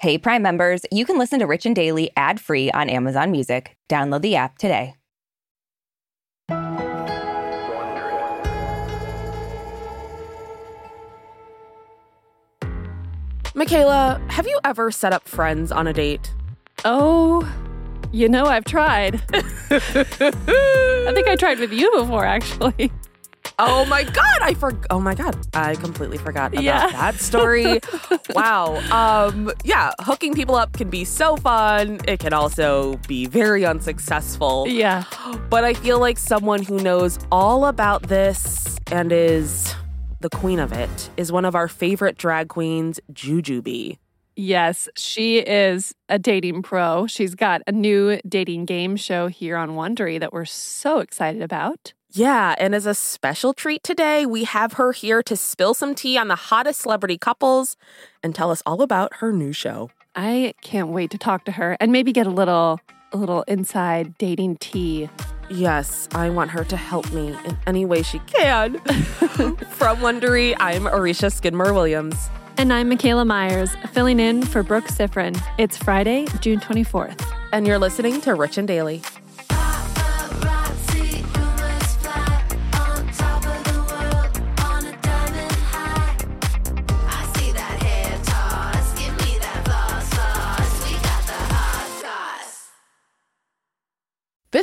Hey, Prime members, you can listen to Rich and Daily ad free on Amazon Music. Download the app today. Michaela, have you ever set up friends on a date? Oh, you know, I've tried. I think I tried with you before, actually. Oh my god, I forgot. Oh my god, I completely forgot about Yeah. that story. wow. Um yeah, hooking people up can be so fun. It can also be very unsuccessful. Yeah. But I feel like someone who knows all about this and is the queen of it is one of our favorite drag queens, Jujubee. Yes, she is a dating pro. She's got a new dating game show here on Wondery that we're so excited about. Yeah, and as a special treat today, we have her here to spill some tea on the hottest celebrity couples and tell us all about her new show. I can't wait to talk to her and maybe get a little a little inside dating tea. Yes, I want her to help me in any way she can. From Wondery, I'm Aricia Skidmore Williams. And I'm Michaela Myers, filling in for Brooke Siffrinn. It's Friday, June 24th. And you're listening to Rich and Daily.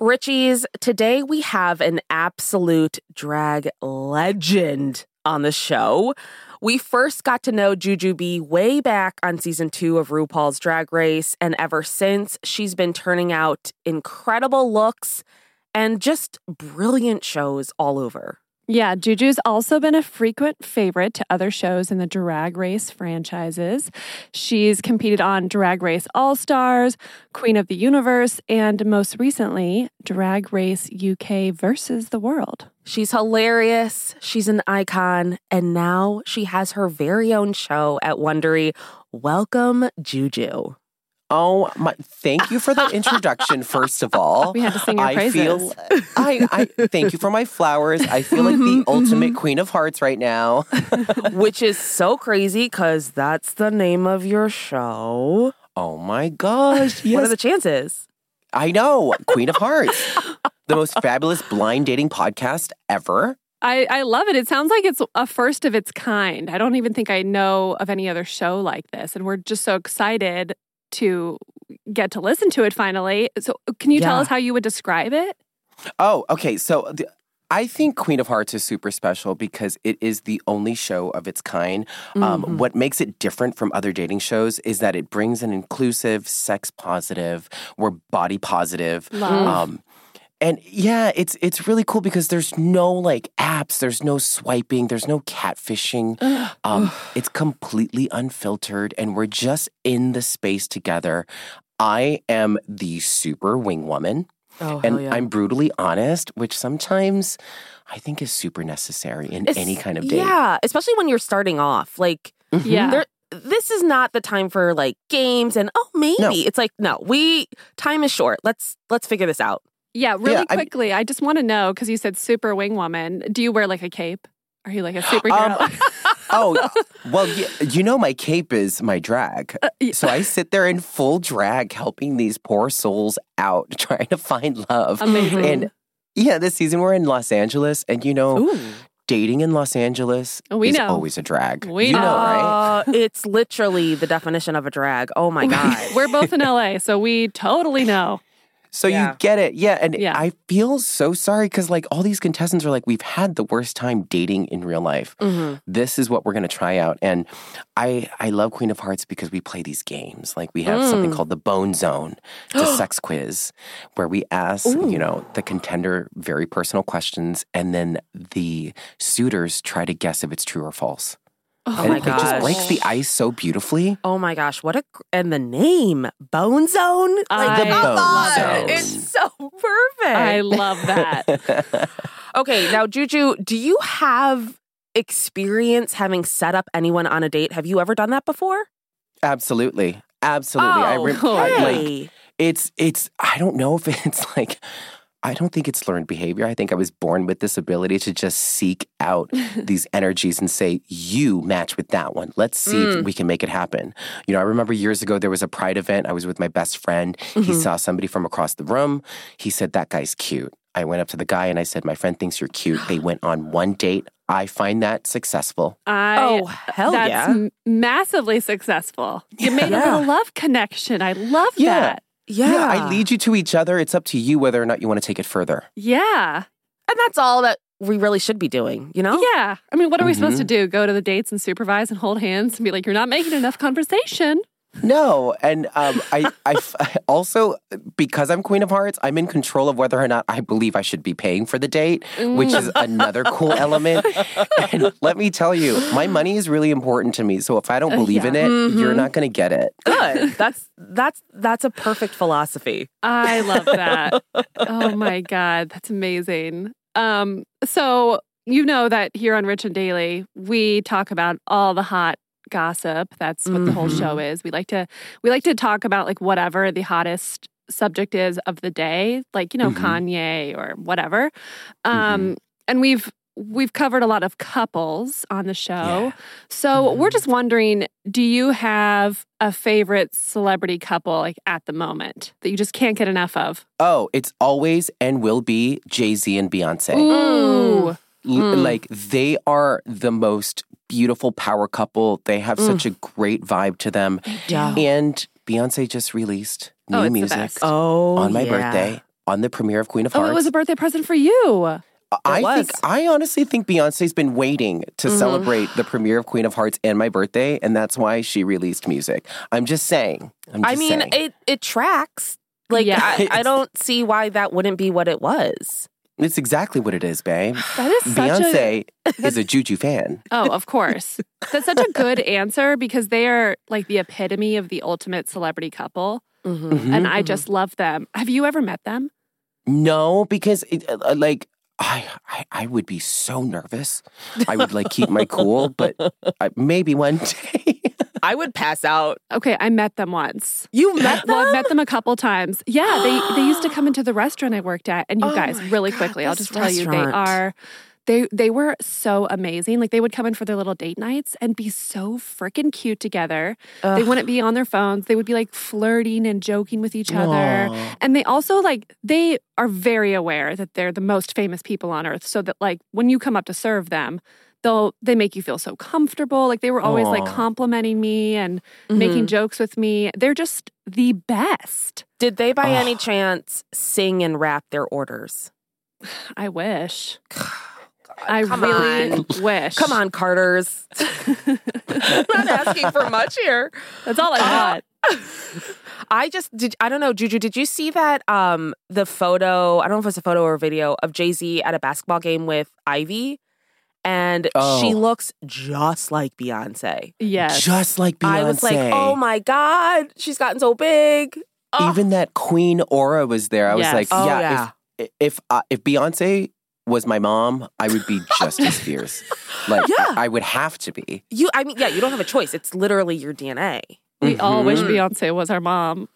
Richies, today we have an absolute drag legend on the show. We first got to know Jujubee way back on season two of RuPaul's Drag Race, and ever since, she's been turning out incredible looks and just brilliant shows all over. Yeah, Juju's also been a frequent favorite to other shows in the Drag Race franchises. She's competed on Drag Race All Stars, Queen of the Universe, and most recently, Drag Race UK versus the World. She's hilarious, she's an icon, and now she has her very own show at Wondery. Welcome, Juju. Oh my! Thank you for the introduction. First of all, We had to sing your I praises. feel. I, I thank you for my flowers. I feel like the mm-hmm, ultimate mm-hmm. queen of hearts right now. which is so crazy because that's the name of your show. Oh my gosh! What are the chances? I know, Queen of Hearts, the most fabulous blind dating podcast ever. I, I love it. It sounds like it's a first of its kind. I don't even think I know of any other show like this. And we're just so excited to get to listen to it finally. So, can you tell us how you would describe it? Oh, okay. So the, I think Queen of Hearts is super special because it is the only show of its kind. Um, what makes it different from other dating shows is that it brings an inclusive, sex positive, we're body positive. Um, And yeah, it's it's really cool because there's no like apps, there's no swiping, there's no catfishing. Um, it's completely unfiltered, and we're just in the space together. I am the super wing woman, Oh, and yeah. I'm brutally honest, which sometimes I think is super necessary in It's- any kind of date. Yeah, especially when you're starting off. Like, Yeah. there, this is not the time for like games and oh maybe No. it's like no we time is short let's let's figure this out Yeah, really Yeah, I'm- quickly. I just want to know because you said super wing woman. Do you wear like a cape? Are you like a superhero? Um, Oh, well, y- you know, my cape is my drag. So I sit there in full drag helping these poor souls out, trying to find love. Amazing. And yeah, this season we're in Los Angeles, and you know, Ooh. dating in Los Angeles We is know. always a drag. We you know. know, right? Uh, it's literally the definition of a drag oh my god We're both in LA, so we totally know. So Yeah. you get it. Yeah. And Yeah. I feel so sorry because, like, all these contestants are like, we've had the worst time dating in real life. Mhm. This is what we're going to try out. And I, I love Queen of Hearts because we play these games. Like, we have something Mm. called the Bone Zone, a sex quiz where we ask, you know, the contender very personal questions. And then the suitors try to guess if it's true or false. Oh and my it just gosh breaks the ice so beautifully. oh my gosh what a and the name bone zone I The come Bone on. Zone. it's so perfect I love that. okay now juju do you have experience having set up anyone on a date have you ever done that before Absolutely. Absolutely. I, rem- Oh, I like oh, hey. it's it's I don't know if it's like I don't think it's learned behavior. I think I was born with this ability to just seek out these energies and say, you match with that one. Let's see if mm. we can make it happen. You know, I remember years ago there was a pride event. I was with my best friend. He mm-hmm. saw somebody from across the room. He said, That guy's cute. I went up to the guy and I said, My friend thinks you're cute. They went on one date. I find that successful. I, oh hell that's yeah m- massively successful. You made a Yeah. little love connection. I love Yeah. that. Yeah I lead you to each other. It's up to you whether or not you want to take it further. Yeah. and that's all that we really should be doing you know Yeah. I mean, what are we supposed to Mm-hmm. do? Go to the dates and supervise and hold hands and be like, you're not making enough conversation. No, and um, I, I f- also because I'm Queen of Hearts, I'm in control of whether or not I believe I should be paying for the date, which is another cool element. And let me tell you, my money is really important to me. So if I don't believe in it, you're not going to get it. good that's that's that's a perfect philosophy I love that. oh my God. That's amazing. Um, so you know that here on Rich and Daily, we talk about all the hot gossip. That's what the whole show is. We like to we like to talk about like whatever the hottest subject is of the day, like, you know, Mhm. Kanye or whatever. Um, and we've we've covered a lot of couples on the show. Yeah. So we're just wondering, do you have a favorite celebrity couple like at the moment that you just can't get enough of? Oh, it's always and will be Jay Z and Beyonce. Ooh. L- Mm. Like they are the most beautiful power couple. They have such a great vibe to them. Yeah. And Beyonce just released new Oh, music oh on my yeah. birthday on the premiere of Queen of Hearts. Oh, Hearts. it was a birthday present for you. I was. think I honestly think Beyonce's been waiting to Mhm. celebrate the premiere of Queen of Hearts and my birthday, and that's why she released music. I'm just saying. I'm just I mean, saying. it it tracks. Like Yeah. I, I don't see why that wouldn't be what it was. It's exactly what it is, babe. That is such a Beyonce is a Juju fan. Oh, of course. That's such a good answer because they are like the epitome of the ultimate celebrity couple. Mhm. Mhm. And I just love them. Have you ever met them? No, because it, uh, like I, I I would be so nervous. I would like keep my cool, but I, maybe one day. I would pass out. Okay, I met them once. You met Well, I've them? met them a couple times. Yeah, they they used to come into the restaurant I worked at. And you Oh guys, really God, quickly, I'll just tell you, they are they they were so amazing. Like they would come in for their little date nights and be so freaking cute together. They wouldn't be on their phones. They would be like flirting and joking with each other. Aw. And they also like they are very aware that they're the most famous people on earth. So that like when you come up to serve them, they'll they make you feel so comfortable. Like they were always like complimenting me and Mhm. making jokes with me. They're just the best. Did they by any chance sing and rap their orders? I wish. I come really on. wish. Come on, Carters. I'm not asking for much here. That's all I got. I just did. I don't know, Juju. Did you see that? Um, the photo. I don't know if it's a photo or a video of Jay Z at a basketball game with Ivy, and Oh. she looks just like Beyonce. Yes. Just like Beyonce. I was like, oh my god, she's gotten so big. Oh. Even that Queen aura was there. I was Yes. like, Oh, yeah, yeah. if if uh, if Beyonce was my mom, I would be just as fierce. Like Yeah. I, I would have to be. You, I mean, yeah, you don't have a choice. It's literally your DNA. We all wish Mhm. Beyonce was our mom.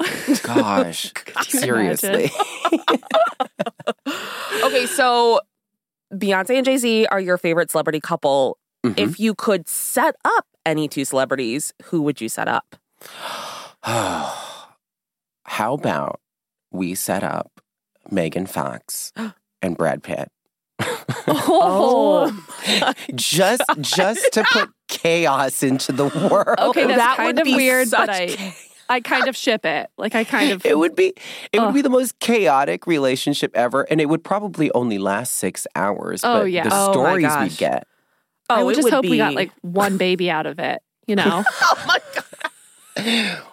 Gosh, seriously. Okay, so Beyonce and Jay Z are your favorite celebrity couple. Mhm. If you could set up any two celebrities, who would you set up? How about we set up Megan Fox and Brad Pitt? Oh. just just to put chaos into the world. Okay, that's That kind would of be weird, but such I, I kind of ship it. Like I kind of. It would be it would be the most chaotic relationship ever, and it would probably only last six hours. Oh, but yeah. the Oh, stories we gosh. get. Oh, I Oh, would it just would hope we got like one baby out of it. You know. Oh my god.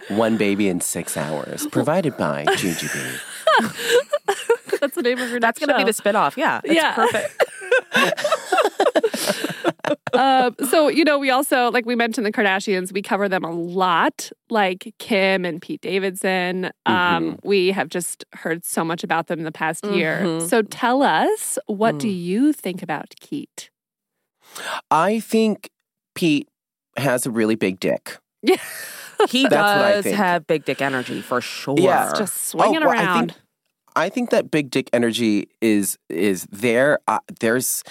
One baby in six hours, provided by Jujubee. That's the name of your That's gonna be show. the spinoff. Yeah. It's Yeah. perfect. um, so you know, we also like we mentioned the Kardashians. We cover them a lot, like Kim and Pete Davidson. Um, We have just heard so much about them in the past year. Mhm. So tell us, what do Mm. you think about Keat? I think Pete has a really big dick. Yeah, He That's does have big dick energy for sure. Yeah. it's just swinging well, I around. think- I think that big dick energy is is there. Uh, there's.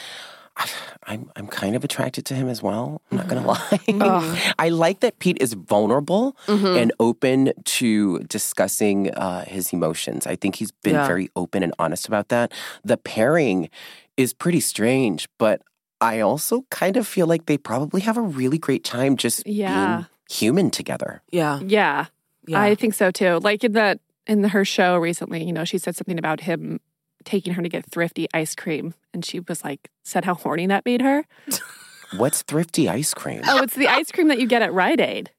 I'm I'm kind of attracted to him as well. I'm not gonna Mm-hmm. lie. I like that Pete is vulnerable Mhm. and open to discussing uh, his emotions. I think he's been Yeah. very open and honest about that. The pairing is pretty strange, but I also kind of feel like they probably have a really great time just Yeah. being human together. yeah. yeah, Yeah. I think so too. Like in the in her show recently, you know, she said something about him taking her to get thrifty ice cream, and she was like, said how horny that made her. What's thrifty ice cream? Oh, it's the ice cream that you get at Rite Aid.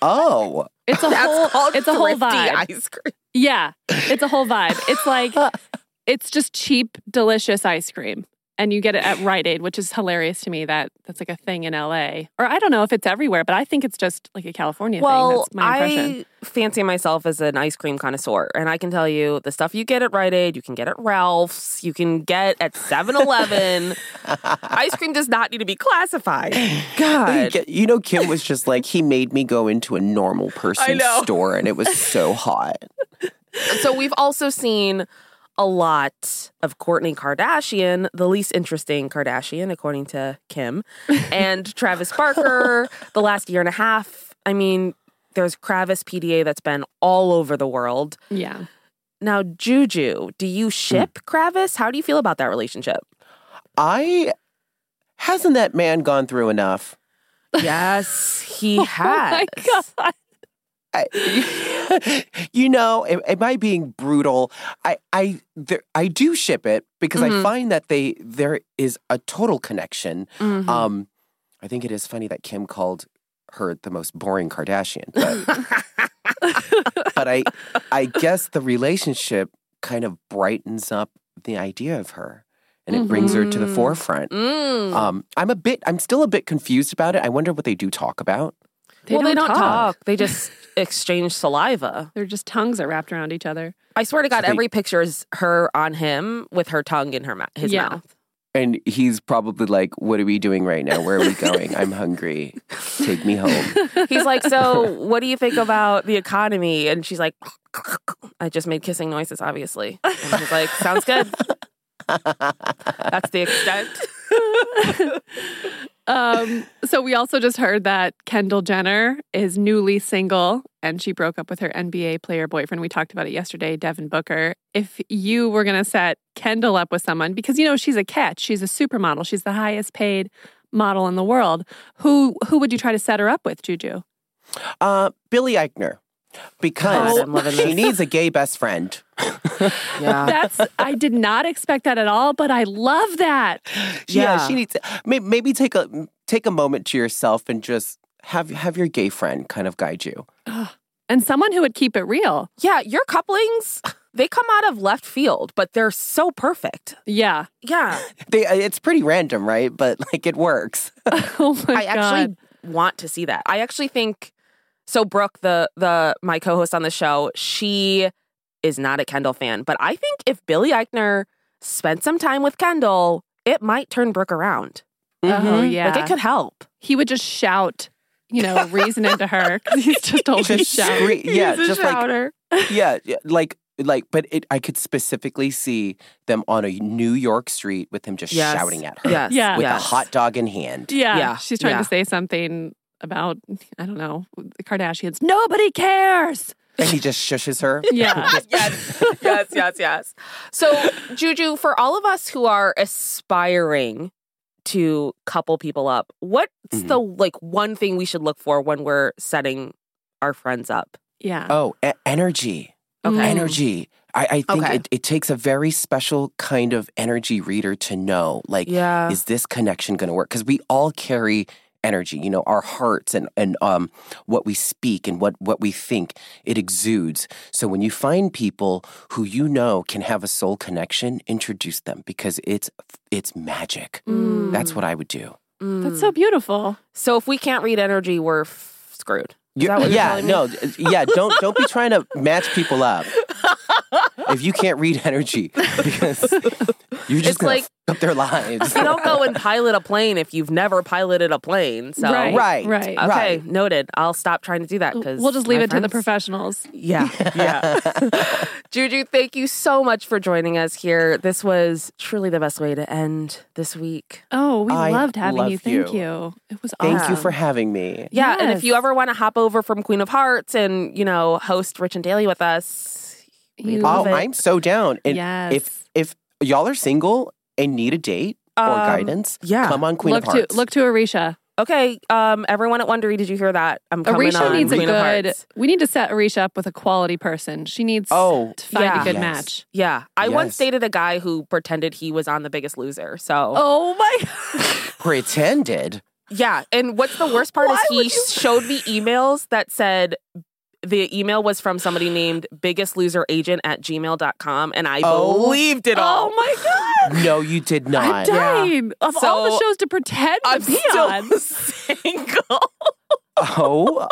Oh, It's a That's whole it's a whole vibe. ice cream. Yeah, it's a whole vibe. It's like it's just cheap, delicious ice cream, and you get it at Rite Aid, which is hilarious to me. That that's like a thing in LA, or I don't know if it's everywhere, but I think it's just like a California thing. Well, That's my impression. I fancy myself as an ice cream connoisseur, and I can tell you the stuff you get at Rite Aid, you can get at Ralph's, you can get at 7 Eleven. ice cream does not need to be classified. God. You know, Kim was just like, he made me go into a normal person's store and it was so hot. So we've also seen a lot of Kourtney Kardashian, the least interesting Kardashian, according to Kim, and Travis Barker, the last year and a half. I mean, there's Kravis PDA that's been all over the world. yeah, Now, Juju, do you hmm. ship Kravis? How do you feel about that relationship? I, hasn't that man gone through enough? Yes, he Oh has. my god, I, you know, am, am I being brutal? I I there, I do ship it because I Mhm. find that they there is a total connection. Mhm. Um, I think it is funny that Kim called her the most boring Kardashian, but but I I guess the relationship kind of brightens up the idea of her and it brings her to the Mhm. forefront. Mm. Um, I'm a bit I'm still a bit confused about it. I wonder what they do talk about. They well, they don't don't talk. talk. They just exchange saliva. their just tongues are wrapped around each other. I swear to God, So they- every picture is her on him with her tongue in her mouth, his Yeah. mouth. And he's probably like, What are we doing right now? Where are we going? I'm hungry. Take me home. He's like, so what do you think about the economy? And she's like, I just made kissing noises, obviously. And he's like, sounds good. That's the extent. Um, so we also just heard that Kendall Jenner is newly single and she broke up with her NBA player boyfriend. We talked about it yesterday, Devin Booker. If you were going to set Kendall up with someone, because you know she's a catch, she's a supermodel, she's the highest paid model in the world. Who who would you try to set her up with, Juju? Uh, Billy Eichner. Because God, I'm loving she needs a gay best friend. Yeah. That's I did not expect that at all, but I love that. Yeah, Yeah. she needs maybe, maybe take a take a moment to yourself and just have have your gay friend kind of guide you. And someone who would keep it real. Yeah, your couplings, they come out of left field, but they're so perfect. Yeah. Yeah. They, uh, it's pretty random, right? But like it works. Oh my I God. actually want to see that. I actually think so Brooke, the the my co-host on the show, she is not a Kendall fan, but I think if Billy Eichner spent some time with Kendall, it might turn Brooke around. Oh, Mhm. yeah. Like it could help. he would just shout, you know, reason into her 'cause he's just always Just shouting. scree- yeah, He's a just like- shouter. yeah, yeah, like like, but it, I could specifically see them on a New York street with him just Yes. shouting at her Yes. Yeah. with yes. a hot dog in hand. Yeah. Yeah, She's trying yeah. to say something about, I don't know, the Kardashians. Nobody cares. And he just shushes her. Yeah. yes, yes, yes, yes. So, Juju, for all of us who are aspiring to couple people up, what's Mhm. the like one thing we should look for when we're setting our friends up? Yeah. Oh, e- energy. Okay. Energy. I, I think Okay. it, it takes a very special kind of energy reader to know, like, Yeah. is this connection going to work? Because we all carry energy, you know, our hearts and, and um, what we speak and what, what we think, it exudes. So when you find people who you know can have a soul connection, introduce them because it's it's magic. Mm. That's what I would do. That's so beautiful. So if we can't read energy, we're f- screwed. You- that what you're yeah, no, yeah. Don't don't be trying to match people up if you can't read energy because you're just It's gonna like- f- up their lives. You don't go and pilot a plane if you've never piloted a plane. So Right. Right, Right. Okay, right. noted. I'll stop trying to do that because We'll just leave my it to the professionals. Yeah, yeah. Juju, thank you so much for joining us here. This was truly the best way to end this week. Oh, we I loved having love you. Thank you. you. It was awesome. Thank awesome. you for having me. Yeah, and if you ever want to hop over from Queen of Hearts and you know host Rich and Daily with us, we'd love Oh, it. I'm so down. And yes. if if y'all are single and need a date or Um, guidance, yeah. come on Queen look of to Hearts. look to Aricia. Okay, um, everyone at Wondery, did you hear that? I'm coming Aricia on needs a Queen of good. We need to set Aricia up with a quality person. She needs Oh, to find yeah. a good Yes. match. Yeah, I once dated a guy who pretended he was on The Biggest Loser. So Oh my god. pretended. yeah, and what's the worst part Why is he you- showed me emails that said the email was from somebody named biggest loser agent at gmail.com and I Oh. believed it all. Oh my god. No, you did not. I'm not. dying. Of all the shows to pretend I'm to be still on. single. Oh,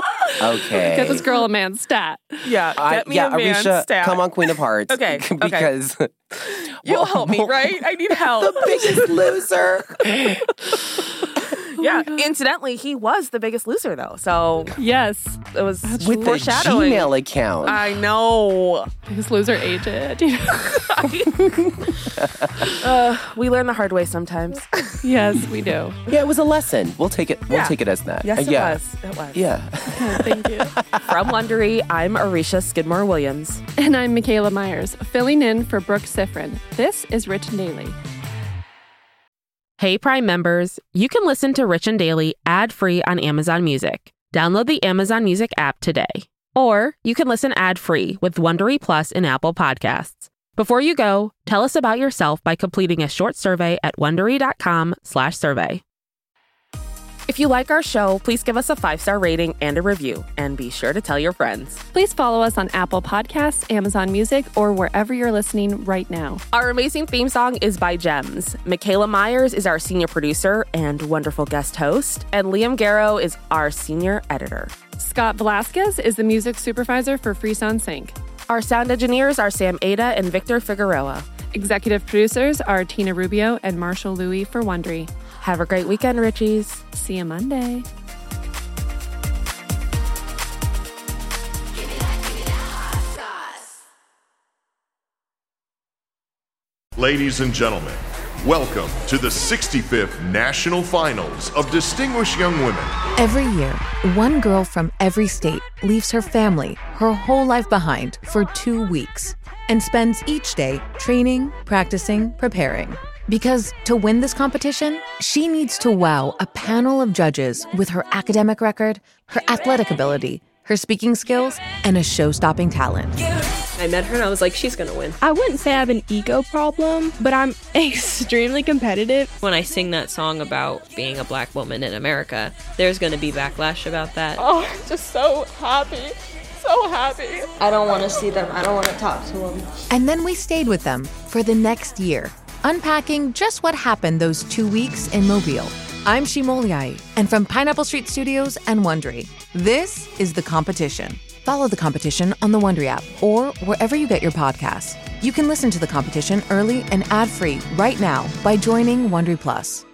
okay. Get this girl a man stat. Yeah, get I- yeah, a man Aricia, stat. come on, Queen of Hearts. Okay, okay. because You'll Well, help me, right? I need help. the biggest loser. Yeah, incidentally, he was the biggest loser though. So Yes. it was with the foreshadowing. Gmail account. I know. Biggest loser agent. Uh, we learn the hard way sometimes. yes, we do. yeah, it was a lesson. We'll take it. We'll Yeah. take it as that. Yes, Uh, it yeah. was. It was. Yeah. Thank you. From Wondery, I'm Aricia Skidmore Williams. And I'm Michaela Myers, filling in for Brooke Siffrinn. This is Rich and Daily. Hey, Prime members, you can listen to Rich and Daily ad free on Amazon Music. Download the Amazon Music app today. Or you can listen ad free with Wondery Plus in Apple Podcasts. Before you go, tell us about yourself by completing a short survey at wondery.com/slash survey. If you like our show, please give us a five star rating and a review, and be sure to tell your friends. Please follow us on Apple Podcasts, Amazon Music, or wherever you're listening right now. Our amazing theme song is by Gems. Michaela Myers is our senior producer and wonderful guest host, and Liam Garrow is our senior editor. Scott Velasquez is the music supervisor for Freesound Sync. Our sound engineers are Sam Ada and Victor Figueroa. Executive producers are Tina Rubio and Marshall Louis for Wondery. Have a great weekend, Richies. See you Monday. Ladies and gentlemen, welcome to the 65th National Finals of Distinguished Young Women. Every year, one girl from every state leaves her family, her whole life behind for two weeks and spends each day training, practicing, preparing. Because to win this competition, she needs to wow a panel of judges with her academic record, her athletic ability, her speaking skills, and a show stopping talent. I met her and I was like, she's gonna win. I wouldn't say I have an ego problem, but I'm extremely competitive. When I sing that song about being a black woman in America, there's gonna be backlash about that. Oh, I'm just so happy so happy. I don't want to see them. I don't want to talk to them. And then we stayed with them for the next year, unpacking just what happened those two weeks in Mobile. I'm Shimoliai, and from Pineapple Street Studios and Wondery, this is The Competition. Follow The Competition on the Wondery app or wherever you get your podcasts. You can listen to The Competition early and ad-free right now by joining Wondery Plus.